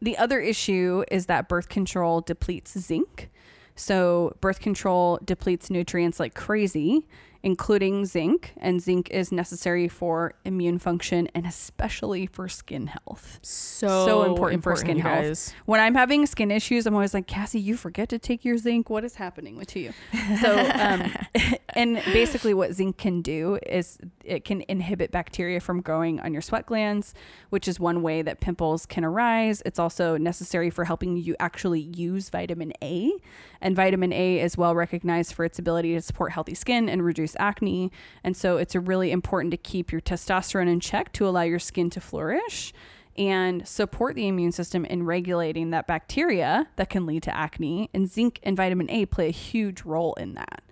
the other issue is that birth control depletes zinc. So birth control depletes nutrients like crazy, including zinc, and zinc is necessary for immune function and especially for skin health. so So important for skin health. When I'm having skin issues, I'm always like, Cassie, you forget to take your zinc. What is happening with you? So, um, and basically, what zinc can do is it can inhibit bacteria from growing on your sweat glands, which is one way that pimples can arise. It's also necessary for helping you actually use vitamin A. And vitamin A is well recognized for its ability to support healthy skin and reduce acne. And so, it's really important to keep your testosterone in check to allow your skin to flourish and support the immune system in regulating that bacteria that can lead to acne. And zinc and vitamin A play a huge role in that.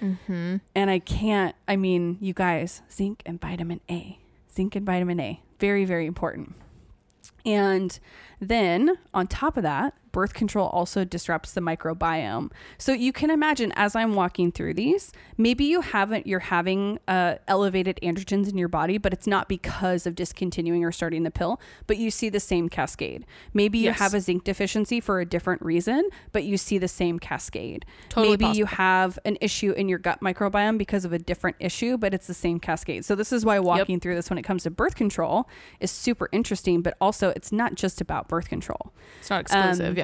Mm-hmm. And I can't, I mean, you guys, zinc and vitamin A, zinc and vitamin A, very, very important. And then on top of that, birth control also disrupts the microbiome. So you can imagine as I'm walking through these, maybe you haven't you're having uh, elevated androgens in your body, but it's not because of discontinuing or starting the pill, but you see the same cascade. Maybe you Yes. have a zinc deficiency for a different reason, but you see the same cascade. Totally maybe you have an issue in your gut microbiome because of a different issue, but it's the same cascade. So this is why walking through this when it comes to birth control is super interesting, but also it's not just about birth control. It's not exclusive. Um, yeah.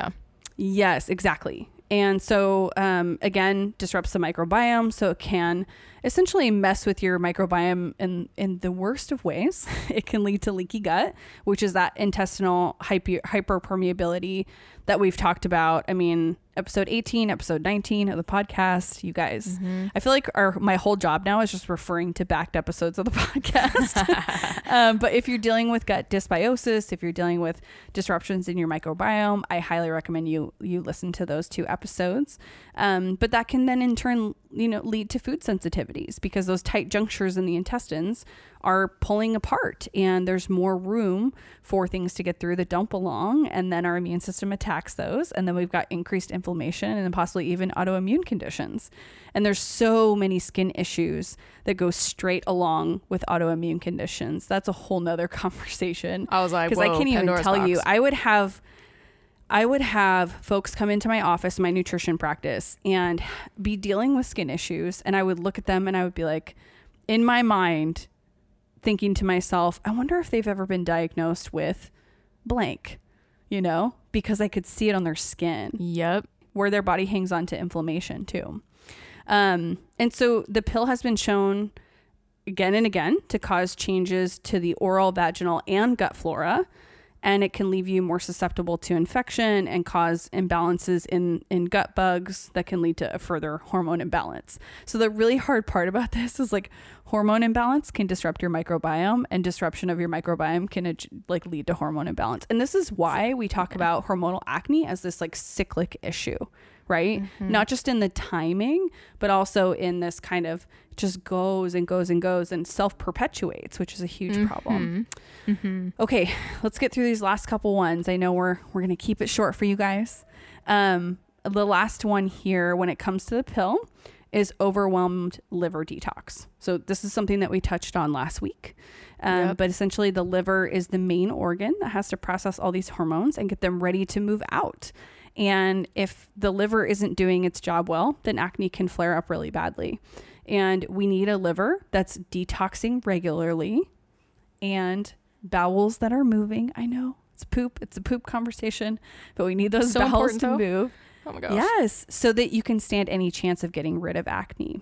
Yes, exactly. And so, um, again, disrupts the microbiome. So it can essentially mess with your microbiome in, in the worst of ways. It can lead to leaky gut, which is that intestinal hyper, hyperpermeability that we've talked about. I mean, episode 18, episode 19 of the podcast, you guys. I feel like our my whole job now is just referring to backed episodes of the podcast. um, but if you're dealing with gut dysbiosis, if you're dealing with disruptions in your microbiome, I highly recommend you you listen to those two episodes. Um, but that can then in turn, you know, lead to food sensitivities because those tight junctures in the intestines are pulling apart and there's more room for things to get through that don't belong. And then our immune system attacks those. And then we've got increased inflammation and then possibly even autoimmune conditions. And there's so many skin issues that go straight along with autoimmune conditions. That's a whole nother conversation I was like, because I can't even Pandora's tell you. I would have, I would have folks come into my office, my nutrition practice, and be dealing with skin issues, and I would look at them and I would be like, in my mind, thinking to myself, I wonder if they've ever been diagnosed with blank, you know, because I could see it on their skin Yep. where their body hangs on to inflammation too. Um, and so the pill has been shown again and again to cause changes to the oral, vaginal, and gut flora. And it can leave you more susceptible to infection and cause imbalances in, in gut bugs that can lead to a further hormone imbalance. So, the really hard part about this is like hormone imbalance can disrupt your microbiome, and disruption of your microbiome can like lead to hormone imbalance. And this is why we talk about hormonal acne as this like cyclic issue, right? Not just in the timing, but also in this kind of just goes and goes and goes and self perpetuates, which is a huge problem. Mm-hmm. Okay, let's get through these last couple ones. I know we're we're gonna keep it short for you guys. Um, the last one here, when it comes to the pill, is overwhelmed liver detox. So this is something that we touched on last week. Um, Yep. But essentially, the liver is the main organ that has to process all these hormones and get them ready to move out. And if the liver isn't doing its job well, then acne can flare up really badly. And we need a liver that's detoxing regularly and bowels that are moving. I know it's poop, it's a poop conversation, but we need those So bowels to though. move. Oh my gosh. Yes, so that you can stand any chance of getting rid of acne.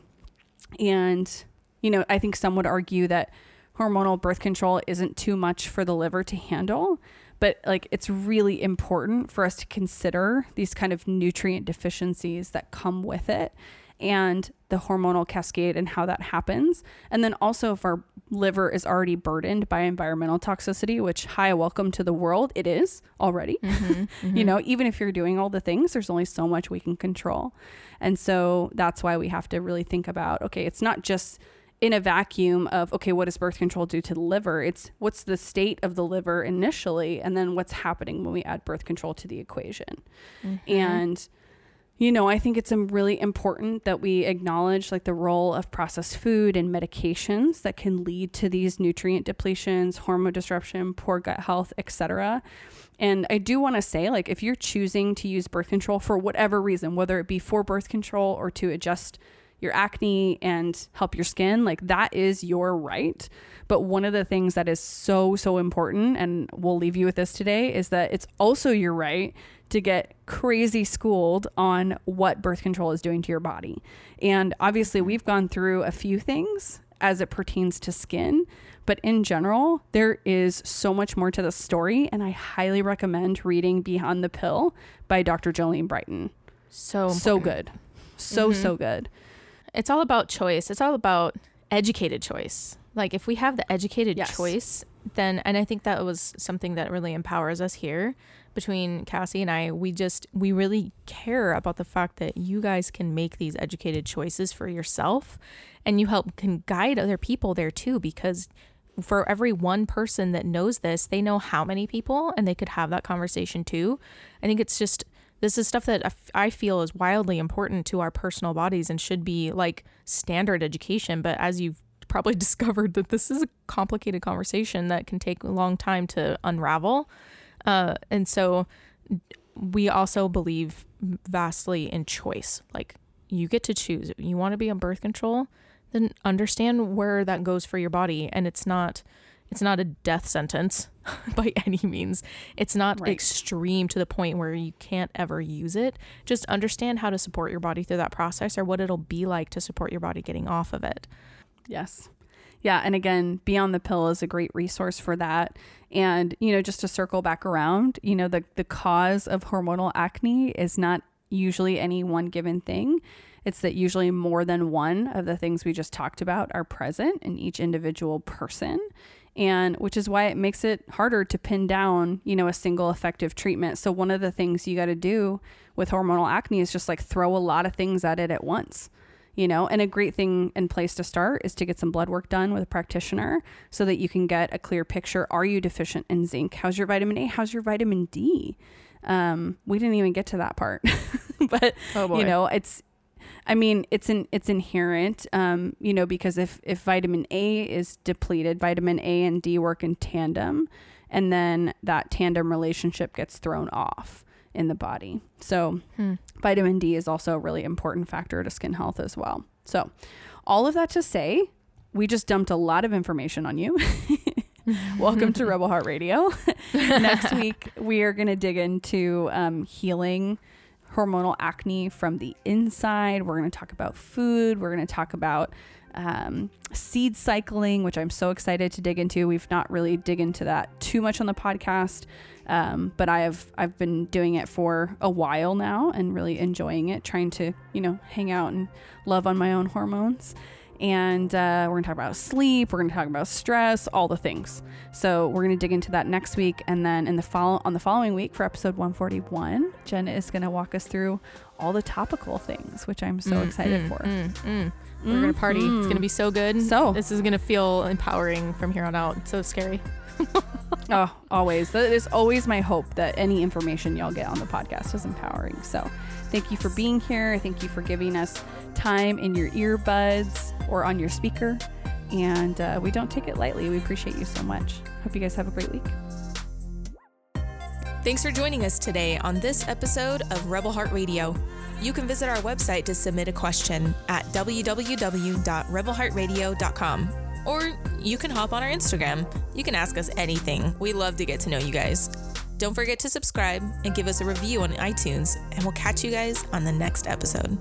And, you know, I think some would argue that hormonal birth control isn't too much for the liver to handle, but like it's really important for us to consider these kind of nutrient deficiencies that come with it and the hormonal cascade and how that happens. And then also, if our liver is already burdened by environmental toxicity, which, hi, welcome to the world, it is already. Mm-hmm, mm-hmm. you know, even if you're doing all the things, there's only so much we can control. And so that's why we have to really think about okay, it's not just in a vacuum of okay what does birth control do to the liver? It's what's the state of the liver initially and then what's happening when we add birth control to the equation. Mhm. and you know i think it's um, really important that we acknowledge like the role of processed food and medications that can lead to these nutrient depletions hormone disruption poor gut health etc and i do want to say like if you're choosing to use birth control for whatever reason whether it be for birth control or to adjust your acne and help your skin like that is your right but one of the things that is so so important and we'll leave you with this today is that it's also your right to get crazy schooled on what birth control is doing to your body. And obviously, we've gone through a few things as it pertains to skin, but in general, there is so much more to the story. And I highly recommend reading Beyond the Pill by Dr. Jolene Brighten. So So good. So, Mhm. so good. It's all about choice. It's all about educated choice. Like if we have the educated Yes. choice, then and I think that was something that really empowers us here between Cassie and I. We just we really care about the fact that you guys can make these educated choices for yourself and you help can guide other people there too because for every one person that knows this, they know how many people and they could have that conversation too. I think it's just this is stuff that I feel is wildly important to our personal bodies and should be like standard education. But as you've probably discovered, that this is a complicated conversation that can take a long time to unravel. Uh, and so we also believe vastly in choice. Like you get to choose. You want to be on birth control, then understand where that goes for your body. And it's not it's not a death sentence by any means. It's not Right. extreme to the point where you can't ever use it. Just understand how to support your body through that process or what it'll be like to support your body getting off of it. Yes. Yeah. And again, Beyond the Pill is a great resource for that. And, you know, just to circle back around, you know, the, the cause of hormonal acne is not usually any one given thing. It's that usually more than one of the things we just talked about are present in each individual person. And which is why it makes it harder to pin down, you know, a single effective treatment. So, one of the things you got to do with hormonal acne is just like throw a lot of things at it at once you know? And a great thing and place to start is to get some blood work done with a practitioner so that you can get a clear picture. Are you deficient in zinc? How's your vitamin a? How's your vitamin d? Um, we didn't even get to that part but Oh you know it's i mean it's an it's inherent um, you know because if if vitamin a is depleted vitamin a and d work in tandem and then that tandem relationship gets thrown off in the body so Hmm. vitamin D is also a really important factor to skin health as well. So, all of that to say, we just dumped a lot of information on you. Welcome to Rebel Heart Radio. Next week, we are going to dig into um, healing hormonal acne from the inside. We're going to talk about food. We're going to talk about um, seed cycling, which I'm so excited to dig into. We've not really dig into that too much on the podcast, um, but I have I've been doing it for a while now and really enjoying it. Trying to you know hang out and love on my own hormones. And uh, we're gonna talk about sleep. We're gonna talk about stress, all the things. So we're gonna dig into that next week, and then in the follow on the following week for episode 141, Jen is gonna walk us through all the topical things, which I'm so Mm, excited mm, for. mm, mm. We're gonna party. It's gonna be so good. So- this is gonna feel empowering from here on out. It's so scary. Oh, always. That is always my hope that any information y'all get on the podcast is empowering. So, thank you for being here. Thank you for giving us time in your earbuds or on your speaker. And uh, we don't take it lightly. We appreciate you so much. Hope you guys have a great week. Thanks for joining us today on this episode of Rebel Heart Radio. You can visit our website to submit a question at www.rebelheartradio.com. Or you can hop on our Instagram. You can ask us anything. We love to get to know you guys. Don't forget to subscribe and give us a review on iTunes, and we'll catch you guys on the next episode.